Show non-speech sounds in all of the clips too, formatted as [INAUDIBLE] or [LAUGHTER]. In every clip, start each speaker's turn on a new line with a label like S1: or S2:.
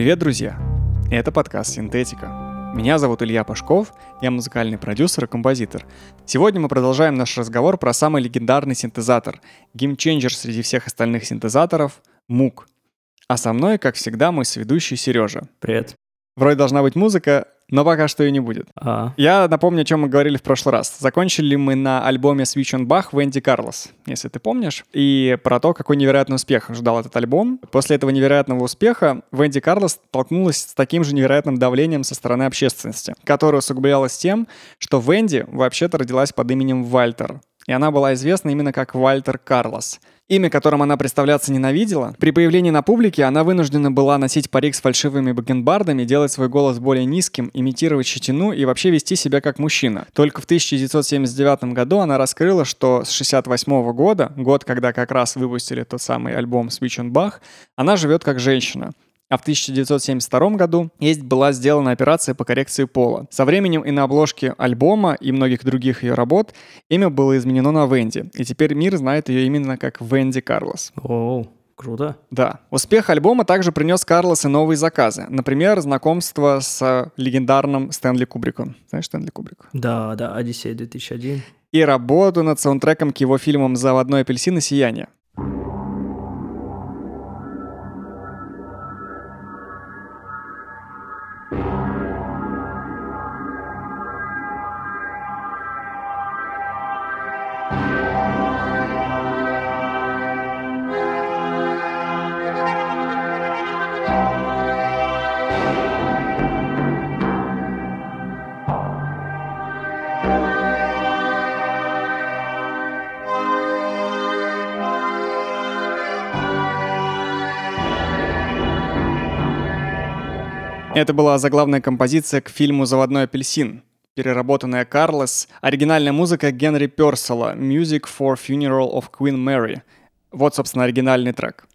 S1: Привет, друзья! Это подкаст «Синтетика». Меня зовут Илья Пашков, я музыкальный продюсер и композитор. Сегодня мы продолжаем наш разговор про самый легендарный синтезатор, геймченджер среди всех остальных синтезаторов — Мук. А со мной, как всегда, мой сведущий Сережа.
S2: Привет.
S1: Вроде должна быть музыка, но пока что ее не будет.
S2: А,
S1: Я напомню, о чем мы говорили в прошлый раз. Закончили мы на альбоме Switch on Bach Венди Карлос, если ты помнишь, и про то, какой невероятный успех ждал этот альбом. После этого невероятного успеха Венди Карлос столкнулась с таким же невероятным давлением со стороны общественности, которое усугублялось тем, что Венди вообще-то родилась под именем Вальтер, и она была известна именно как Вальтер Карлос. Имя, которым она представляться ненавидела, при появлении на публике она вынуждена была носить парик с фальшивыми бакенбардами, делать свой голос более низким, имитировать щетину и вообще вести себя как мужчина. Только в 1979 году она раскрыла, что с 68 года, год, когда как раз выпустили тот самый альбом Switch on Bach, она живет как женщина. А в 1972 году есть была сделана операция по коррекции пола. Со временем и на обложке альбома и многих других ее работ имя было изменено на Венди, и теперь мир знает ее именно как Венди Карлос.
S2: Оу, круто.
S1: Да. Успех альбома также принес Карлос и новые заказы. Например, знакомство с легендарным Стэнли Кубриком. Знаешь Стэнли Кубрик?
S2: Да, да, Одиссей 2001.
S1: И работу над саундтреком к его фильмам «Заводной апельсин» и «Сияние». Это была заглавная композиция к фильму «Заводной апельсин», переработанная Карлос, оригинальная музыка Генри Персела «Music for Funeral of Queen Mary». Вот, собственно, оригинальный трек.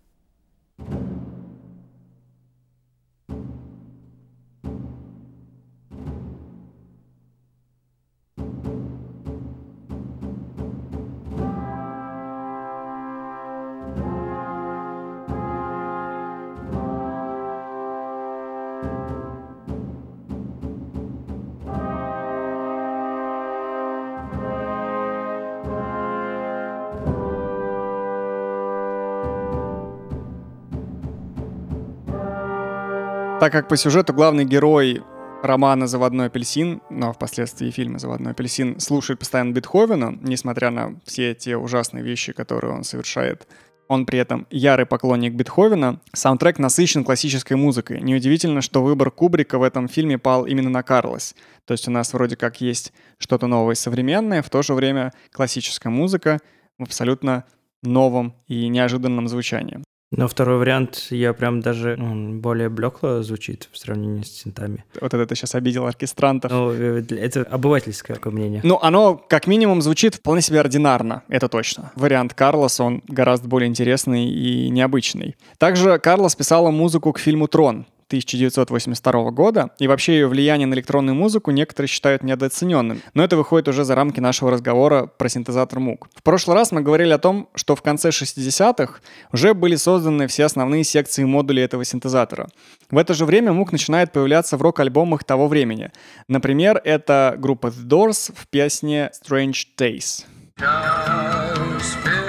S1: Так как по сюжету главный герой романа «Заводной апельсин», но впоследствии фильма «Заводной апельсин» слушает постоянно Бетховена, несмотря на все те ужасные вещи, которые он совершает. Он при этом ярый поклонник Бетховена. Саундтрек насыщен классической музыкой. Неудивительно, что выбор Кубрика в этом фильме пал именно на Карлос. То есть у нас вроде как есть что-то новое и современное, в то же время классическая музыка в абсолютно новом и неожиданном звучании.
S2: Но второй вариант, я прям даже, он более блекло звучит в сравнении с синтами.
S1: Вот это ты сейчас обидел оркестрантов.
S2: Ну, э, это обывательское такое мнение.
S1: Ну, оно как минимум звучит вполне себе ординарно, это точно. Вариант Карлос, он гораздо более интересный и необычный. Также Карлос писала музыку к фильму «Трон» 1982 года, и вообще ее влияние на электронную музыку некоторые считают недооцененным. Но это выходит уже за рамки нашего разговора про синтезатор МУК. В прошлый раз мы говорили о том, что в конце 60-х уже были созданы все основные секции и модули этого синтезатора. В это же время МУК начинает появляться в рок-альбомах того времени. Например, это группа The Doors в песне Strange Days.
S3: Skies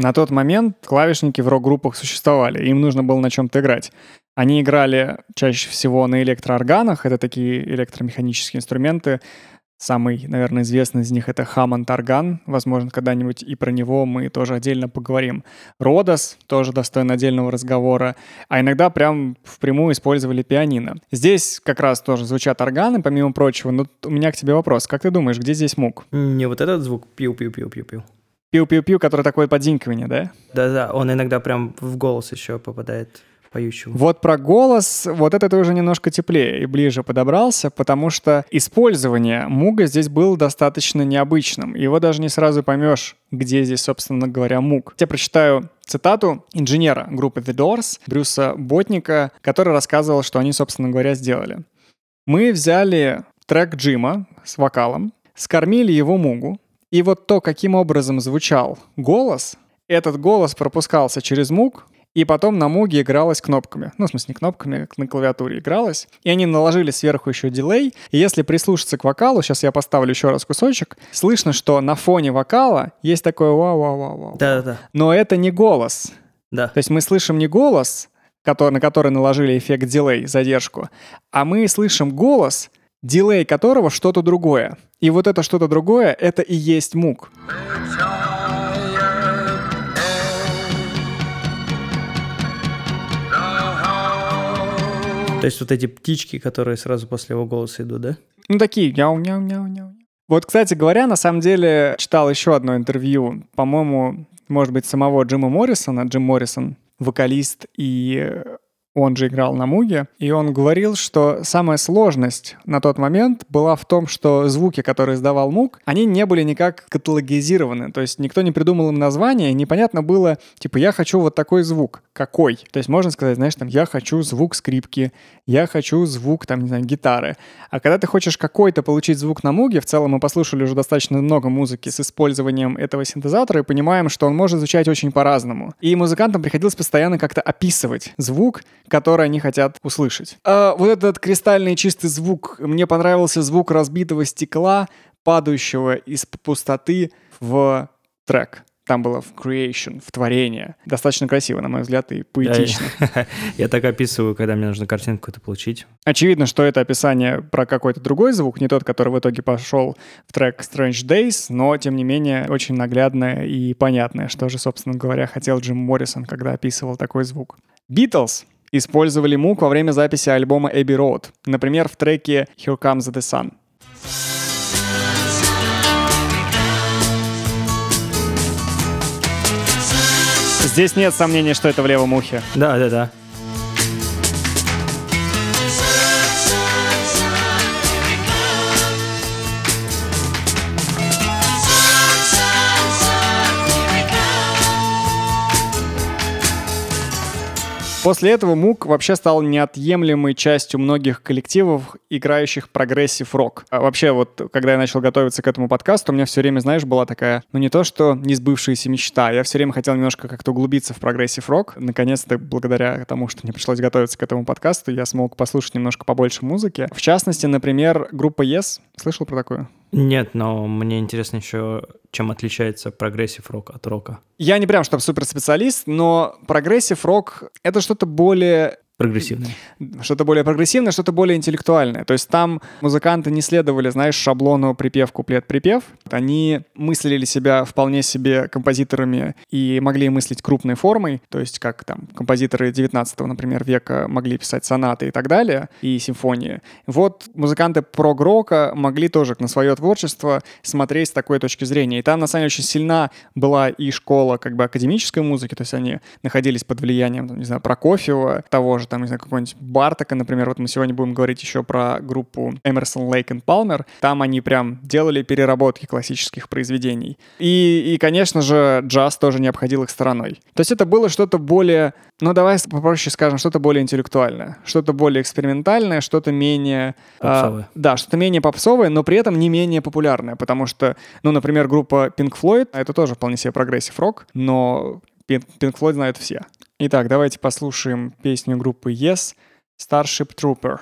S1: На тот момент клавишники в рок-группах существовали, им нужно было на чем-то играть. Они играли чаще всего на электроорганах, это такие электромеханические инструменты. Самый, наверное, известный из них это Hammond орган. Возможно, когда-нибудь и про него мы тоже отдельно поговорим. Родос тоже достоин отдельного разговора. А иногда прям впрямую использовали пианино. Здесь как раз тоже звучат органы, помимо прочего. Но у меня к тебе вопрос. Как ты думаешь, где здесь мук?
S2: Не вот этот звук пиу-пиу-пиу-пиу-пиу.
S1: Пиу-пиу-пиу, который такой подзинкивание, да?
S2: Да-да, он иногда прям в голос еще попадает. поющего.
S1: Вот про голос, вот это ты уже немножко теплее и ближе подобрался, потому что использование муга здесь было достаточно необычным. Его даже не сразу поймешь, где здесь, собственно говоря, муг. Я прочитаю цитату инженера группы The Doors, Брюса Ботника, который рассказывал, что они, собственно говоря, сделали. Мы взяли трек Джима с вокалом, скормили его мугу, и вот то, каким образом звучал голос, этот голос пропускался через муг, и потом на муге игралось кнопками. Ну, в смысле, не кнопками, на клавиатуре игралось. И они наложили сверху еще дилей. И если прислушаться к вокалу, сейчас я поставлю еще раз кусочек, слышно, что на фоне вокала есть такое вау-вау-вау-вау.
S2: Да-да-да.
S1: Но это не голос.
S2: Да.
S1: То есть мы слышим не голос, который, на который наложили эффект дилей, задержку, а мы слышим голос, дилей которого что-то другое. И вот это что-то другое, это и есть мук.
S2: То есть вот эти птички, которые сразу после его голоса идут, да?
S1: Ну, такие няу-няу-няу-няу. Вот, кстати говоря, на самом деле читал еще одно интервью, по-моему, может быть, самого Джима Моррисона. Джим Моррисон, вокалист и он же играл на Муге, и он говорил, что самая сложность на тот момент была в том, что звуки, которые издавал Муг, они не были никак каталогизированы, то есть никто не придумал им название, и непонятно было, типа, я хочу вот такой звук, какой? То есть можно сказать, знаешь, там, я хочу звук скрипки, я хочу звук, там, не знаю, гитары. А когда ты хочешь какой-то получить звук на Муге, в целом мы послушали уже достаточно много музыки с использованием этого синтезатора и понимаем, что он может звучать очень по-разному. И музыкантам приходилось постоянно как-то описывать звук, который они хотят услышать. А вот этот кристальный чистый звук, мне понравился звук разбитого стекла, падающего из пустоты в трек. Там было в creation, в творение. Достаточно красиво, на мой взгляд, и поэтично.
S2: Я, [LAUGHS] я так описываю, когда мне нужно картинку какую-то получить.
S1: Очевидно, что это описание про какой-то другой звук, не тот, который в итоге пошел в трек Strange Days, но, тем не менее, очень наглядное и понятное, что же, собственно говоря, хотел Джим Моррисон, когда описывал такой звук. Beatles использовали мук во время записи альбома Abbey Road, например, в треке Here Comes the Sun. Здесь нет сомнений, что это в левом ухе.
S2: Да, да, да.
S1: После этого Moog вообще стал неотъемлемой частью многих коллективов, играющих прогрессив рок. А вообще вот, когда я начал готовиться к этому подкасту, у меня все время, знаешь, была такая, ну не то, что не сбывшаяся мечта, я все время хотел немножко как-то углубиться в прогрессив рок. Наконец-то, благодаря тому, что мне пришлось готовиться к этому подкасту, я смог послушать немножко побольше музыки. В частности, например, группа Yes. Слышал про такую?
S2: Нет, но мне интересно еще, чем отличается прогрессив рок от рока.
S1: Я не прям чтобы суперспециалист, но прогрессив рок — это что-то более
S2: Прогрессивный.
S1: что-то более прогрессивное, что-то более интеллектуальное. То есть там музыканты не следовали, знаешь, шаблону припев, куплет, припев. Они мыслили себя вполне себе композиторами и могли мыслить крупной формой, то есть как там композиторы 19 например, века могли писать сонаты и так далее, и симфонии. Вот музыканты прог-рока могли тоже на свое творчество смотреть с такой точки зрения. И там, на самом деле, очень сильна была и школа как бы академической музыки, то есть они находились под влиянием, не знаю, Прокофьева, того же там, не знаю, какого-нибудь Бартока, например, вот мы сегодня будем говорить еще про группу Эмерсон, Лейк и Палмер, там они прям делали переработки классических произведений. И, и, конечно же, джаз тоже не обходил их стороной. То есть это было что-то более, ну давай попроще скажем, что-то более интеллектуальное, что-то более экспериментальное, что-то менее... а,
S2: Попсовое.
S1: да, что-то менее попсовое, но при этом не менее популярное, потому что, ну, например, группа Pink Floyd, это тоже вполне себе прогрессив рок, но Pink Floyd знают все. Итак, давайте послушаем песню группы Yes Starship Trooper.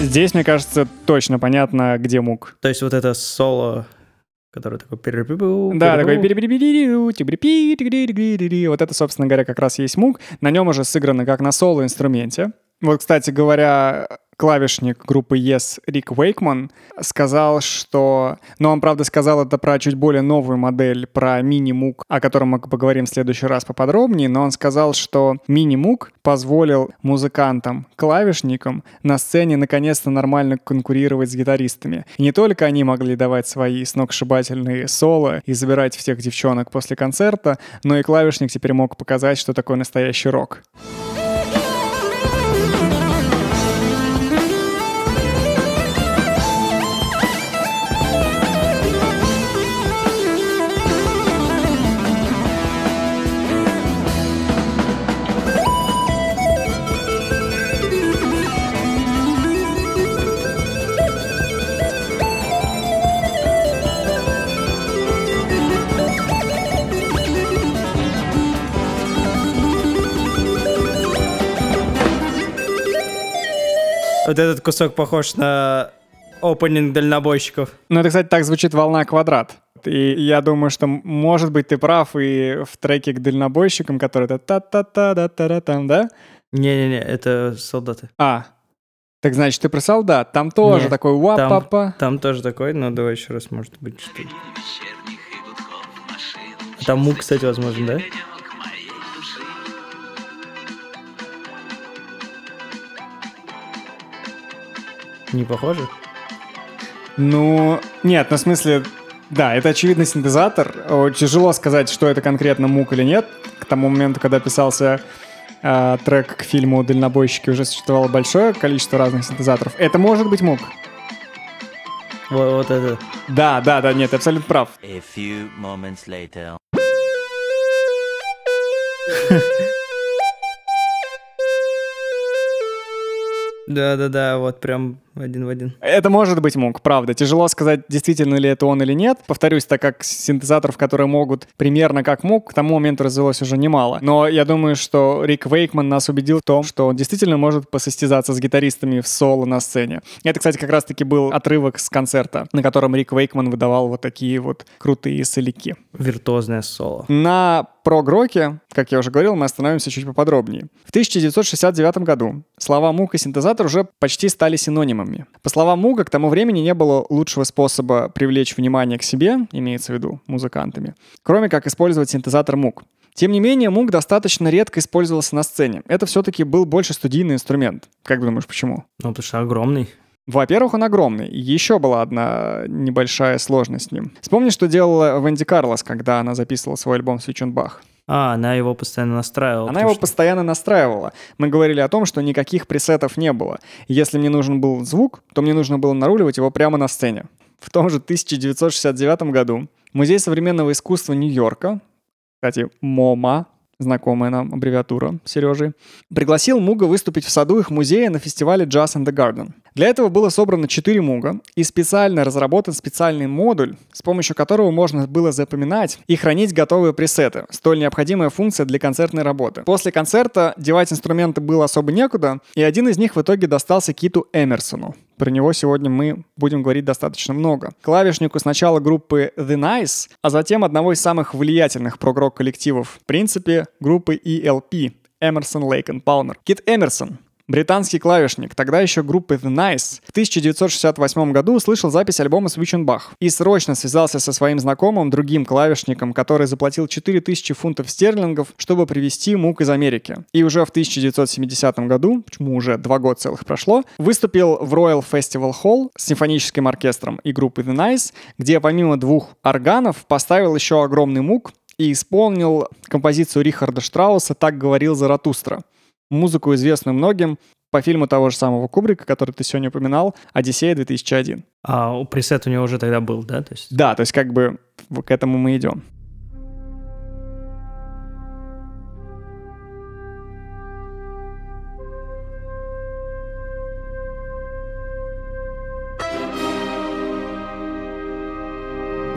S1: Здесь, мне кажется, точно понятно, где мук.
S2: То есть вот это соло, такое... перерыв-
S1: Да, такой. Вот это, собственно говоря, как раз есть мук. На нем уже сыграно как на соло-инструменте. Вот, кстати говоря, клавишник группы Yes Рик Вейкман сказал, что... Но он, правда, сказал это про чуть более новую модель, про мини-мук, о котором мы поговорим в следующий раз поподробнее, но он сказал, что мини-мук позволил музыкантам, клавишникам на сцене наконец-то нормально конкурировать с гитаристами. И не только они могли давать свои сногсшибательные соло и забирать всех девчонок после концерта, но и клавишник теперь мог показать, что такое настоящий рок.
S2: Вот этот кусок похож на опенинг дальнобойщиков.
S1: Ну, это, кстати, так звучит «Волна квадрат». И я думаю, что, может быть, ты прав и в треке к дальнобойщикам, который это та та та да та там, да?
S2: Не-не-не, это солдаты.
S1: А, так значит, ты про солдат. Там тоже
S2: Не,
S1: такой
S2: Там,
S1: уа-па-па.
S2: там тоже такой, но давай еще раз, может быть, что А Там мук, кстати, возможно, да? Не похоже?
S1: Ну, нет, ну в смысле, да, это очевидно синтезатор. Тяжело сказать, что это конкретно мук или нет. К тому моменту, когда писался э, трек к фильму «Дальнобойщики», уже существовало большое количество разных синтезаторов. Это может быть мук.
S2: Вот, вот это.
S1: Да, да, да, нет, ты абсолютно прав.
S4: A few moments later.
S2: Да-да-да, вот прям один в один.
S1: Это может быть мук, правда. Тяжело сказать, действительно ли это он или нет. Повторюсь, так как синтезаторов, которые могут примерно как мук, к тому моменту развелось уже немало. Но я думаю, что Рик Вейкман нас убедил в том, что он действительно может посостязаться с гитаристами в соло на сцене. Это, кстати, как раз-таки был отрывок с концерта, на котором Рик Вейкман выдавал вот такие вот крутые соляки.
S2: Виртуозное соло.
S1: На прогроке, как я уже говорил, мы остановимся чуть поподробнее. В 1969 году слова мук и синтезатор уже почти стали синонимами. По словам Муга, к тому времени не было лучшего способа привлечь внимание к себе, имеется в виду музыкантами, кроме как использовать синтезатор мук. Тем не менее, мук достаточно редко использовался на сцене. Это все-таки был больше студийный инструмент. Как думаешь, почему?
S2: Ну, потому что огромный.
S1: Во-первых, он огромный. Еще была одна небольшая сложность с ним. Вспомни, что делала Венди Карлос, когда она записывала свой альбом «Свечен Бах».
S2: А, она его постоянно настраивала.
S1: Она его
S2: что-
S1: постоянно настраивала. Мы говорили о том, что никаких пресетов не было. Если мне нужен был звук, то мне нужно было наруливать его прямо на сцене. В том же 1969 году Музей современного искусства Нью-Йорка, кстати, МОМА, знакомая нам аббревиатура Сережи, пригласил Муга выступить в саду их музея на фестивале Jazz in the Garden. Для этого было собрано 4 Муга и специально разработан специальный модуль, с помощью которого можно было запоминать и хранить готовые пресеты, столь необходимая функция для концертной работы. После концерта девать инструменты было особо некуда, и один из них в итоге достался Киту Эмерсону. Про него сегодня мы будем говорить достаточно много. Клавишнику сначала группы The Nice, а затем одного из самых влиятельных прогрок коллективов, в принципе, группы ELP, Эмерсон, Лейк и Палмер. Кит Эмерсон, Британский клавишник, тогда еще группы The Nice, в 1968 году услышал запись альбома Switchenbach и срочно связался со своим знакомым, другим клавишником, который заплатил 4000 фунтов стерлингов, чтобы привезти мук из Америки. И уже в 1970 году, почему уже два года целых прошло, выступил в Royal Festival Hall с симфоническим оркестром и группой The Nice, где помимо двух органов поставил еще огромный мук и исполнил композицию Рихарда Штрауса «Так говорил Заратустра» музыку, известную многим по фильму того же самого Кубрика, который ты сегодня упоминал, «Одиссея 2001».
S2: А у- пресет у него уже тогда был, да? То есть...
S1: Да, то есть как бы к этому мы идем.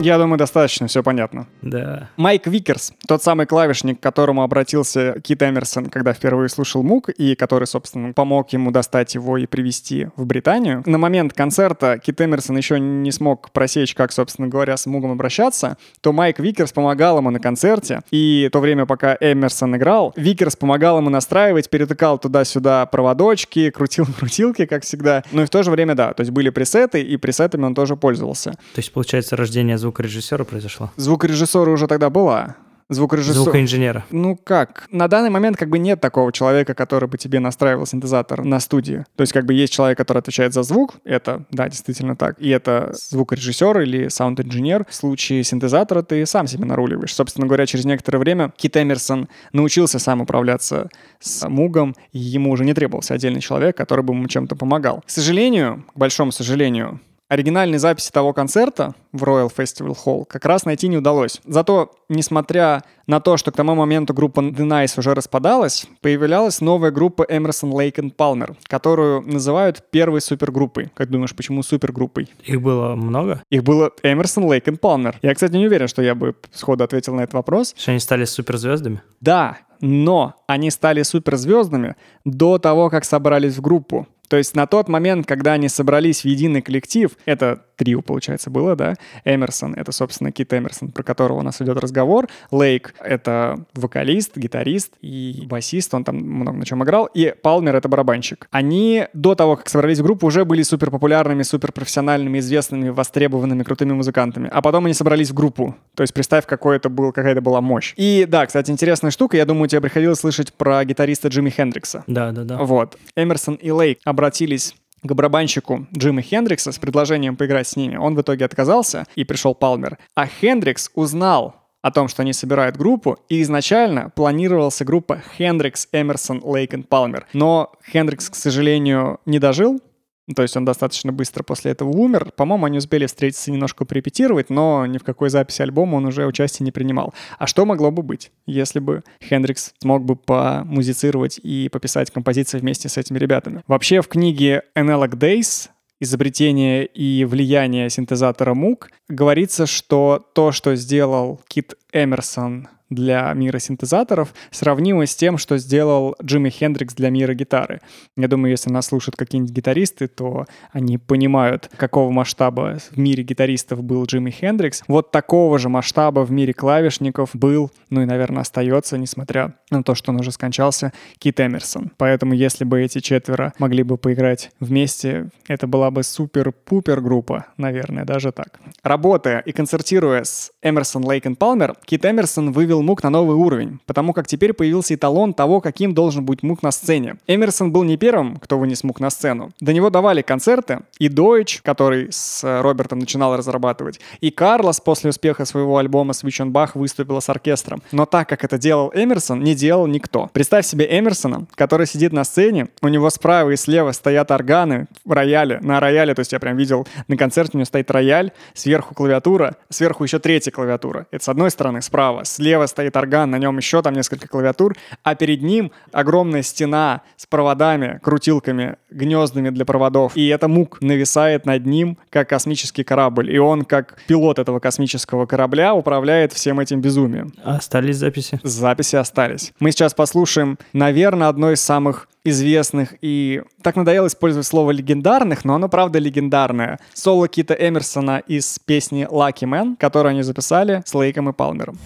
S1: Я думаю, достаточно все понятно.
S2: Да.
S1: Майк Викерс, тот самый клавишник, к которому обратился Кит Эмерсон, когда впервые слушал Moog, и который, собственно, помог ему достать его и привести в Британию. На момент концерта Кит Эмерсон еще не смог просечь, как, собственно говоря, с Moog ом обращаться, то Майк Викерс помогал ему на концерте, и то время, пока Эмерсон играл, Викерс помогал ему настраивать, перетыкал туда-сюда проводочки, крутил [LAUGHS] крутилки, как всегда. Ну и в то же время, да, то есть были пресеты, и пресетами он тоже пользовался.
S2: То есть, получается, рождение звукорежиссера произошло?
S1: Звукорежиссера уже тогда была. Звукорежиссер...
S2: Звукоинженера.
S1: Ну как? На данный момент как бы нет такого человека, который бы тебе настраивал синтезатор на студии. То есть как бы есть человек, который отвечает за звук, это, да, действительно так. И это звукорежиссер или саунд-инженер. В случае синтезатора ты сам себе наруливаешь. Собственно говоря, через некоторое время Кит Эмерсон научился сам управляться с Мугом, и ему уже не требовался отдельный человек, который бы ему чем-то помогал. К сожалению, к большому сожалению, Оригинальной записи того концерта в Royal Festival Hall как раз найти не удалось. Зато, несмотря на то, что к тому моменту группа The Nice уже распадалась, появлялась новая группа Emerson, Lake and Palmer, которую называют первой супергруппой. Как думаешь, почему супергруппой?
S2: Их было много?
S1: Их было Emerson, Lake and Palmer. Я, кстати, не уверен, что я бы сходу ответил на этот вопрос.
S2: Что они стали суперзвездами?
S1: Да, но они стали суперзвездами до того, как собрались в группу. То есть на тот момент, когда они собрались в единый коллектив, это трио, получается, было, да? Эмерсон — это, собственно, Кит Эмерсон, про которого у нас идет разговор. Лейк — это вокалист, гитарист и басист, он там много на чем играл. И Палмер — это барабанщик. Они до того, как собрались в группу, уже были суперпопулярными, суперпрофессиональными, известными, востребованными, крутыми музыкантами. А потом они собрались в группу. То есть представь, какой это был, какая это была мощь. И да, кстати, интересная штука. Я думаю, тебе приходилось слышать про гитариста Джимми Хендрикса.
S2: Да, да, да.
S1: Вот. Эмерсон и Лейк обратились к барабанщику Джима Хендрикса с предложением поиграть с ними. Он в итоге отказался, и пришел Палмер. А Хендрикс узнал о том, что они собирают группу, и изначально планировался группа Хендрикс, Эмерсон, Лейк и Палмер. Но Хендрикс, к сожалению, не дожил, то есть он достаточно быстро после этого умер. По-моему, они успели встретиться немножко порепетировать, но ни в какой записи альбома он уже участия не принимал. А что могло бы быть, если бы Хендрикс смог бы помузицировать и пописать композиции вместе с этими ребятами? Вообще в книге Analog Days изобретение и влияние синтезатора Moog говорится, что то, что сделал Кит Эмерсон для мира синтезаторов, сравнимо с тем, что сделал Джимми Хендрикс для мира гитары. Я думаю, если нас слушают какие-нибудь гитаристы, то они понимают, какого масштаба в мире гитаристов был Джимми Хендрикс. Вот такого же масштаба в мире клавишников был, ну и, наверное, остается, несмотря на то, что он уже скончался, Кит Эмерсон. Поэтому, если бы эти четверо могли бы поиграть вместе, это была бы супер-пупер группа, наверное, даже так. Работая и концертируя с Эмерсон, Лейк и Палмер, Кит Эмерсон вывел Мук на новый уровень, потому как теперь появился эталон того, каким должен быть Мук на сцене. Эмерсон был не первым, кто вынес Мук на сцену. До него давали концерты и Дойч, который с э, Робертом начинал разрабатывать, и Карлос после успеха своего альбома Switch on Bach выступила с оркестром. Но так как это делал Эмерсон, не делал никто. Представь себе Эмерсона, который сидит на сцене, у него справа и слева стоят органы в рояле, на рояле, то есть я прям видел на концерте у него стоит рояль, сверху клавиатура, сверху еще третья клавиатура. Это с одной стороны справа, слева стоит орган, на нем еще там несколько клавиатур, а перед ним огромная стена с проводами, крутилками, гнездами для проводов. И это мук нависает над ним, как космический корабль. И он, как пилот этого космического корабля, управляет всем этим безумием.
S2: А остались записи?
S1: Записи остались. Мы сейчас послушаем, наверное, одно из самых известных и так надоело использовать слово легендарных, но оно правда легендарное. Соло Кита Эмерсона из песни Lucky Man, которую они записали с Лейком и Палмером.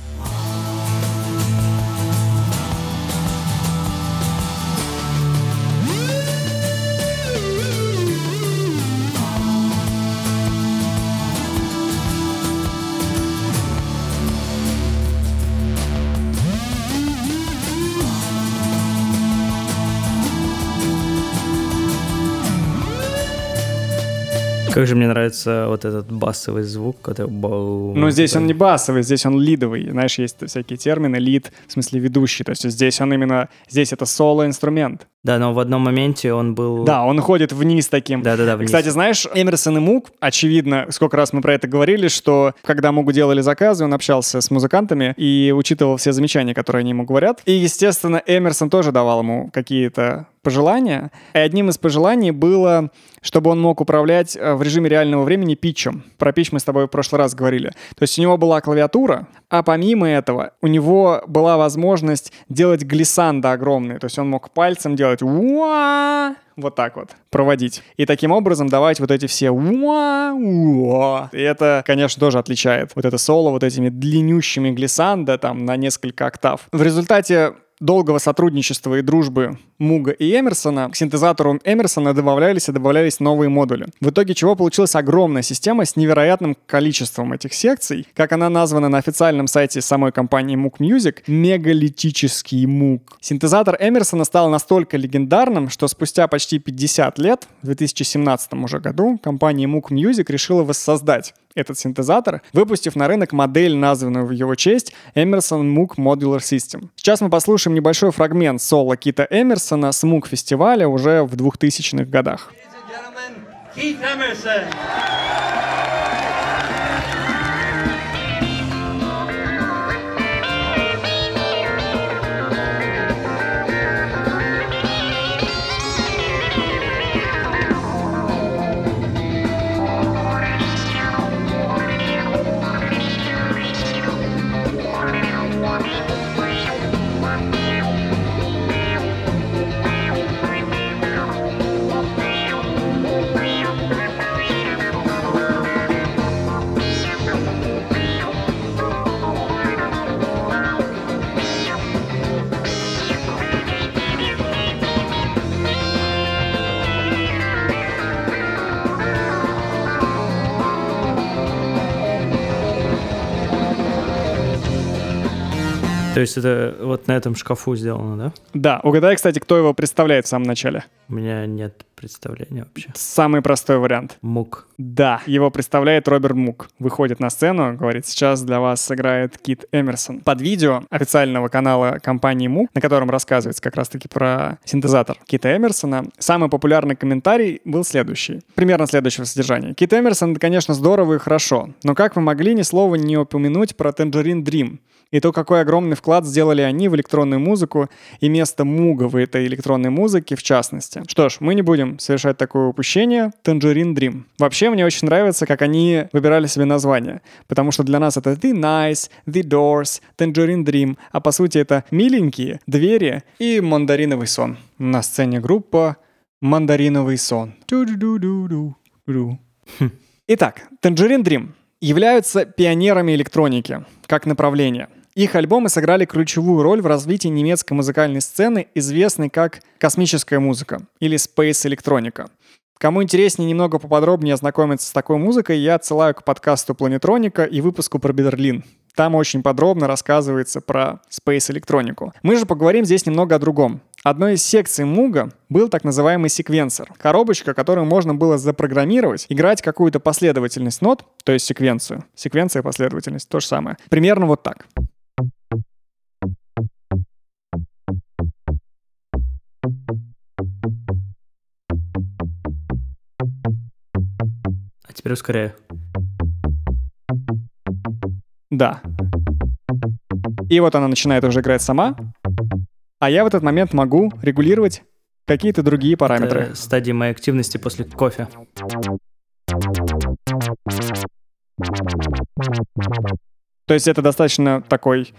S2: Как же мне нравится вот этот басовый звук, который.
S1: Ну, здесь он не басовый, здесь он лидовый. Знаешь, есть всякие термины, лид, в смысле ведущий. То есть здесь он именно, здесь это соло-инструмент.
S2: Да, но в одном моменте он был...
S1: Да, он уходит вниз таким.
S2: Да-да-да, вниз.
S1: Кстати, знаешь, Эмерсон и Мук, очевидно, сколько раз мы про это говорили, что когда Мугу делали заказы, он общался с музыкантами и учитывал все замечания, которые они ему говорят. И, естественно, Эмерсон тоже давал ему какие-то пожелания. И одним из пожеланий было, чтобы он мог управлять э, в режиме реального времени питчем. Про питч мы с тобой в прошлый раз говорили. То есть у него была клавиатура, а помимо этого у него была возможность делать глиссанды огромные. То есть он мог пальцем делать «уа», вот так вот проводить. И таким образом давать вот эти все уа, уа. И это, конечно, тоже отличает вот это соло вот этими длиннющими глиссанда там на несколько октав. В результате долгого сотрудничества и дружбы Муга и Эмерсона к синтезатору Эмерсона добавлялись и добавлялись новые модули. В итоге чего получилась огромная система с невероятным количеством этих секций. Как она названа на официальном сайте самой компании Moog Music, мегалитический Муг. Синтезатор Эмерсона стал настолько легендарным, что спустя почти 50 лет, в 2017 уже году, компания Moog Music решила воссоздать этот синтезатор, выпустив на рынок модель, названную в его честь Emerson Moog Modular System. Сейчас мы послушаем небольшой фрагмент соло Кита Эмерсона с Moog фестиваля уже в 2000-х годах.
S5: Keith Emerson.
S2: Есть это вот на этом шкафу сделано, да?
S1: Да, угадай, кстати, кто его представляет в самом начале.
S2: У меня нет представления вообще.
S1: Самый простой вариант.
S2: Мук.
S1: Да, его представляет Роберт Мук. Выходит на сцену, говорит, сейчас для вас сыграет Кит Эмерсон. Под видео официального канала компании Мук, на котором рассказывается как раз-таки про синтезатор Кита Эмерсона, самый популярный комментарий был следующий. Примерно следующего содержания. Кит Эмерсон, это, конечно, здорово и хорошо, но как вы могли ни слова не упомянуть про Tangerine Dream? И то, какой огромный вклад сделали они в электронную музыку и место Муга в этой электронной музыке в частности. Что ж, мы не будем совершать такое упущение. Tangerine Dream. Вообще, мне очень нравится, как они выбирали себе название. Потому что для нас это The Nice, The Doors, Tangerine Dream. А по сути это миленькие, двери и мандариновый сон. На сцене группа Мандариновый сон. Ту-ду-ду-ду-ду. Итак, Tangerine Dream являются пионерами электроники как направления. Их альбомы сыграли ключевую роль в развитии немецкой музыкальной сцены, известной как космическая музыка или Space электроника. Кому интереснее немного поподробнее ознакомиться с такой музыкой, я отсылаю к подкасту Планетроника и выпуску про Берлин. Там очень подробно рассказывается про Space электронику. Мы же поговорим здесь немного о другом. Одной из секций Муга был так называемый секвенсор. Коробочка, которую можно было запрограммировать, играть какую-то последовательность нот, то есть секвенцию. Секвенция и последовательность, то же самое. Примерно вот так.
S2: Теперь ускоряю.
S1: Да. И вот она начинает уже играть сама, а я в этот момент могу регулировать какие-то другие параметры.
S2: Это стадии моей активности после кофе.
S1: То есть это достаточно такой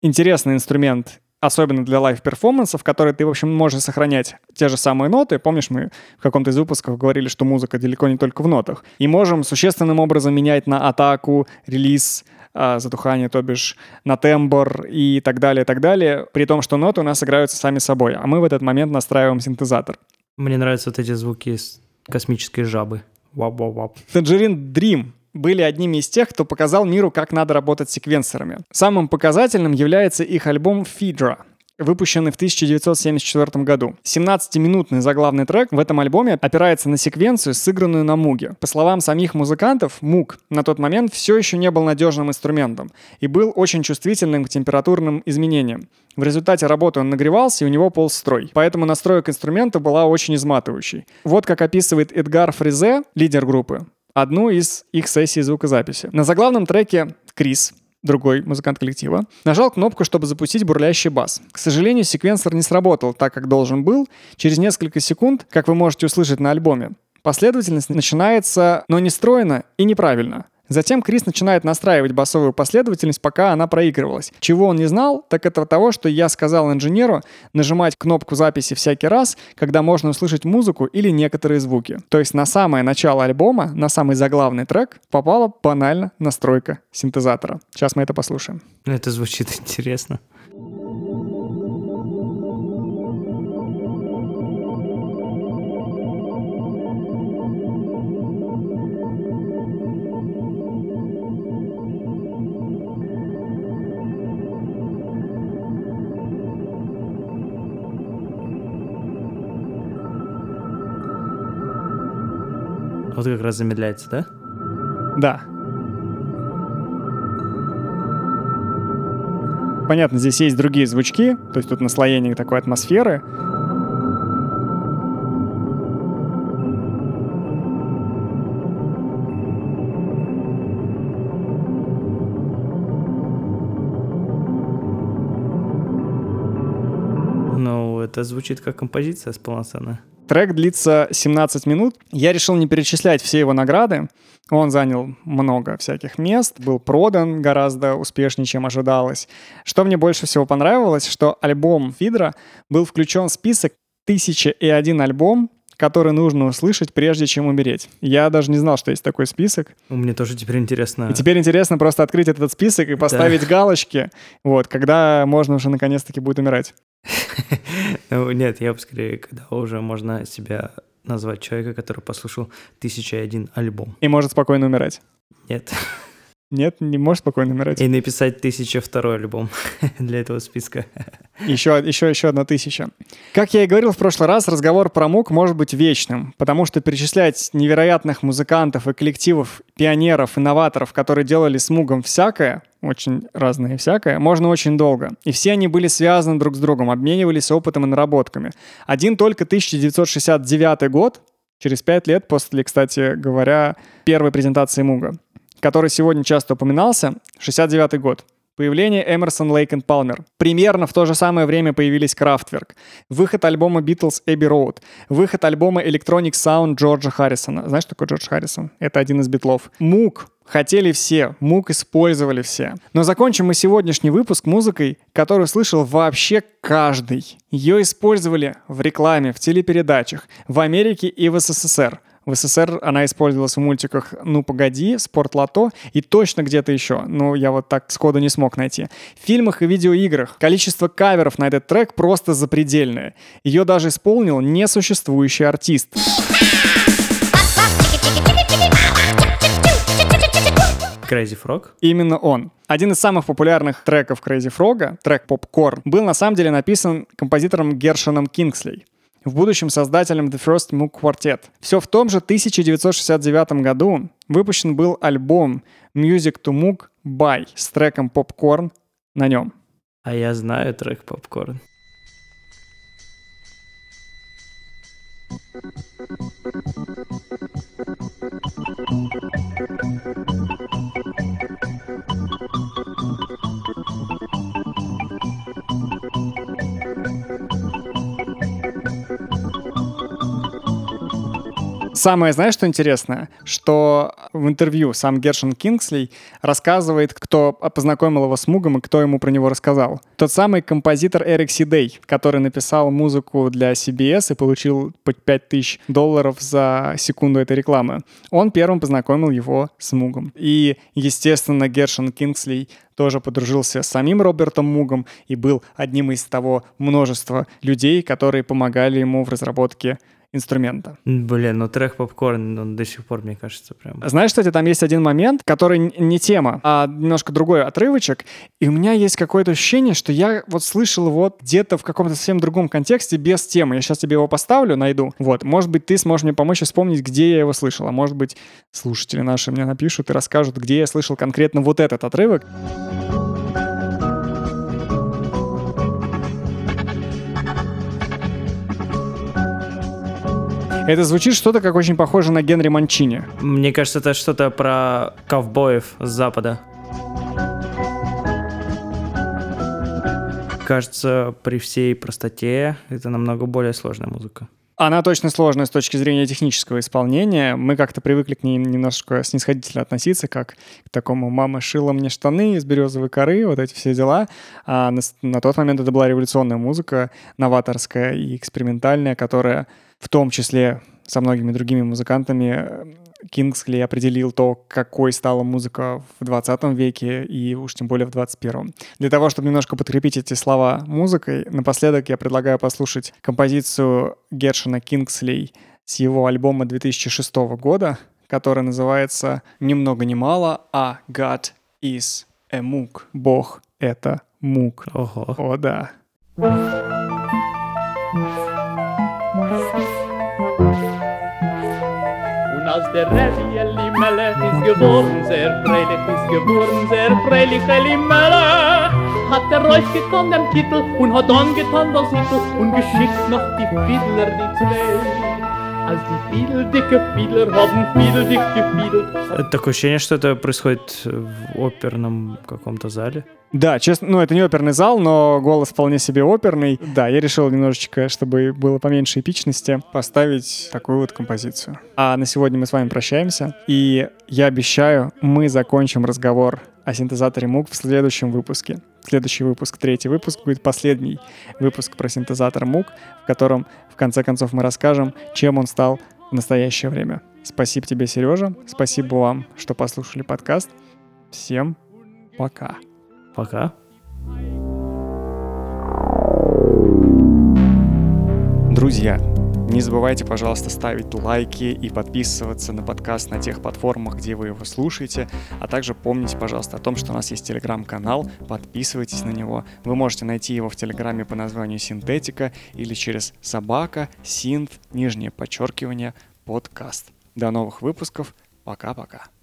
S1: интересный инструмент, особенно для live -перформансов, в который ты, в общем, можешь сохранять те же самые ноты. Помнишь, мы в каком-то из выпусков говорили, что музыка далеко не только в нотах. И можем существенным образом менять на атаку, релиз, а, затухание, то бишь на тембр и так далее, так далее, при том, что ноты у нас играются сами собой, а мы в этот момент настраиваем синтезатор.
S2: Мне нравятся вот эти звуки из космической жабы. Вап-вап-вап.
S1: Tangerine Dream были одними из тех, кто показал миру, как надо работать с секвенсорами. Самым показательным является их альбом Phaedra, выпущенный в 1974 году. 17-минутный заглавный трек в этом альбоме опирается на секвенцию, сыгранную на муге. По словам самих музыкантов, муг на тот момент все еще не был надежным инструментом и был очень чувствительным к температурным изменениям. В результате работы он нагревался, и у него полз строй. Поэтому настройка инструмента была очень изматывающей. Вот как описывает Эдгар Фризе, лидер группы, одну из их сессий звукозаписи. На заглавном треке Крис другой музыкант коллектива, нажал кнопку, чтобы запустить бурлящий бас. К сожалению, секвенсор не сработал так, как должен был. Через несколько секунд, как вы можете услышать на альбоме, последовательность начинается, но не стройно и неправильно. Затем Крис начинает настраивать басовую последовательность, пока она проигрывалась. Чего он не знал, так это того, что я сказал инженеру нажимать кнопку записи всякий раз, когда можно услышать музыку или некоторые звуки. То есть на самое начало альбома, на самый заглавный трек попала банально настройка синтезатора. Сейчас мы это послушаем.
S2: Это звучит [LAUGHS] интересно. Вот как раз замедляется, да?
S1: Да. Понятно, здесь есть другие звучки, то есть тут наслоение такой атмосферы.
S2: Ну, это звучит как композиция с полноценная.
S1: Трек длится 17 минут. Я решил не перечислять все его награды. Он занял много всяких мест, был продан гораздо успешнее, чем ожидалось. Что мне больше всего понравилось, что альбом Фидра был включен в список «1001 альбом», который нужно услышать, прежде чем умереть. Я даже не знал, что есть такой список.
S2: Мне тоже теперь интересно.
S1: И теперь интересно просто открыть этот список и поставить галочки, вот, когда можно уже наконец-таки будет умирать.
S2: Ну, [LAUGHS] нет, я бы скорее, когда уже можно себя назвать человека, который послушал тысяча и один альбом.
S1: И может спокойно умирать.
S2: Нет.
S1: Нет, не может спокойно умирать.
S2: И написать тысяча второй альбом [LAUGHS] для этого списка.
S1: Еще, еще, еще одна тысяча. Как я и говорил в прошлый раз, разговор про МУК может быть вечным, потому что перечислять невероятных музыкантов и коллективов, пионеров, инноваторов, которые делали с МУГом всякое, очень разное всякое, можно очень долго. И все они были связаны друг с другом, обменивались опытом и наработками. Один только 1969 год, через пять лет после, кстати говоря, первой презентации МУГа, который сегодня часто упоминался, 69 год. Появление Эмерсон, Лейк и Палмер. Примерно в то же самое время появились Крафтверк. Выход альбома Beatles Эбби Роуд. Выход альбома Electronic Sound Джорджа Харрисона. Знаешь, что такое Джордж Харрисон? Это один из битлов. Мук. Хотели все, мук использовали все. Но закончим мы сегодняшний выпуск музыкой, которую слышал вообще каждый. Ее использовали в рекламе, в телепередачах, в Америке и в СССР. В СССР она использовалась в мультиках «Ну, погоди», «Спортлото» и точно где-то еще. Но я вот так сходу не смог найти. В фильмах и видеоиграх количество каверов на этот трек просто запредельное. Ее даже исполнил несуществующий артист.
S2: Crazy Frog.
S1: Именно он. Один из самых популярных треков Crazy Frog, трек Popcorn, был на самом деле написан композитором Гершоном Кингсли в будущем создателем The First Moog Quartet. Все в том же 1969 году выпущен был альбом Music to Moog by с треком Popcorn на нем.
S2: А я знаю трек Попкорн.
S1: Самое, знаешь, что интересное? Что в интервью сам Гершон Кингсли рассказывает, кто познакомил его с Мугом и кто ему про него рассказал. Тот самый композитор Эрик Сидей, который написал музыку для CBS и получил по 5000 долларов за секунду этой рекламы. Он первым познакомил его с Мугом. И, естественно, Гершон Кингсли тоже подружился с самим Робертом Мугом и был одним из того множества людей, которые помогали ему в разработке инструмента.
S2: Блин, ну трек Попкорн, он до сих пор, мне кажется, прям...
S1: Знаешь, кстати, там есть один момент, который не тема, а немножко другой отрывочек, и у меня есть какое-то ощущение, что я вот слышал его где-то в каком-то совсем другом контексте без темы. Я сейчас тебе его поставлю, найду. Вот, может быть, ты сможешь мне помочь вспомнить, где я его слышал, а может быть, слушатели наши мне напишут и расскажут, где я слышал конкретно вот этот отрывок. Это звучит что-то, как очень похоже на Генри Манчини.
S2: Мне кажется, это что-то про ковбоев с запада. Кажется, при всей простоте это намного более сложная музыка.
S1: Она точно сложная с точки зрения технического исполнения. Мы как-то привыкли к ней немножко снисходительно относиться, как к такому «мама шила мне штаны из березовой коры», вот эти все дела. А на, на тот момент это была революционная музыка, новаторская и экспериментальная, которая в том числе со многими другими музыкантами э, Кингсли определил то, какой стала музыка в 20 веке и уж тем более в 21. Для того, чтобы немножко подкрепить эти слова музыкой, напоследок я предлагаю послушать композицию Гершина Кингслей с его альбома 2006 года, который называется ни много ни мало, а God is a Mook. Бог — это мук.
S2: Ого.
S1: О, да.
S6: Und als der Rebbe Elimele ist geworden, sehr freilich, ist geworden, sehr freilich Elimele, hat er euch getan dem Kittel und hat angetan das Hittel und geschickt noch die Fiedler, die zwei. Als die haben
S2: Это Такое ощущение, что это происходит в оперном каком-то зале.
S1: Да, честно, ну это не оперный зал, но голос вполне себе оперный. Да, я решил немножечко, чтобы было поменьше эпичности, поставить такую вот композицию. А на сегодня мы с вами прощаемся, и я обещаю, мы закончим разговор о синтезаторе MOOC в следующем выпуске. Следующий выпуск, третий выпуск, будет последний выпуск про синтезатор MOOC, в котором, в конце концов, мы расскажем, чем он стал в настоящее время. Спасибо тебе, Сережа. Спасибо вам, что послушали подкаст. Всем пока.
S2: Пока.
S1: Друзья, не забывайте, пожалуйста, ставить лайки и подписываться на подкаст на тех платформах, где вы его слушаете. А также помните, пожалуйста, о том, что у нас есть телеграм-канал. Подписывайтесь на него. Вы можете найти его в телеграме по названию Синтетика или через собака, синт, нижнее подчеркивание, подкаст. До новых выпусков. Пока-пока.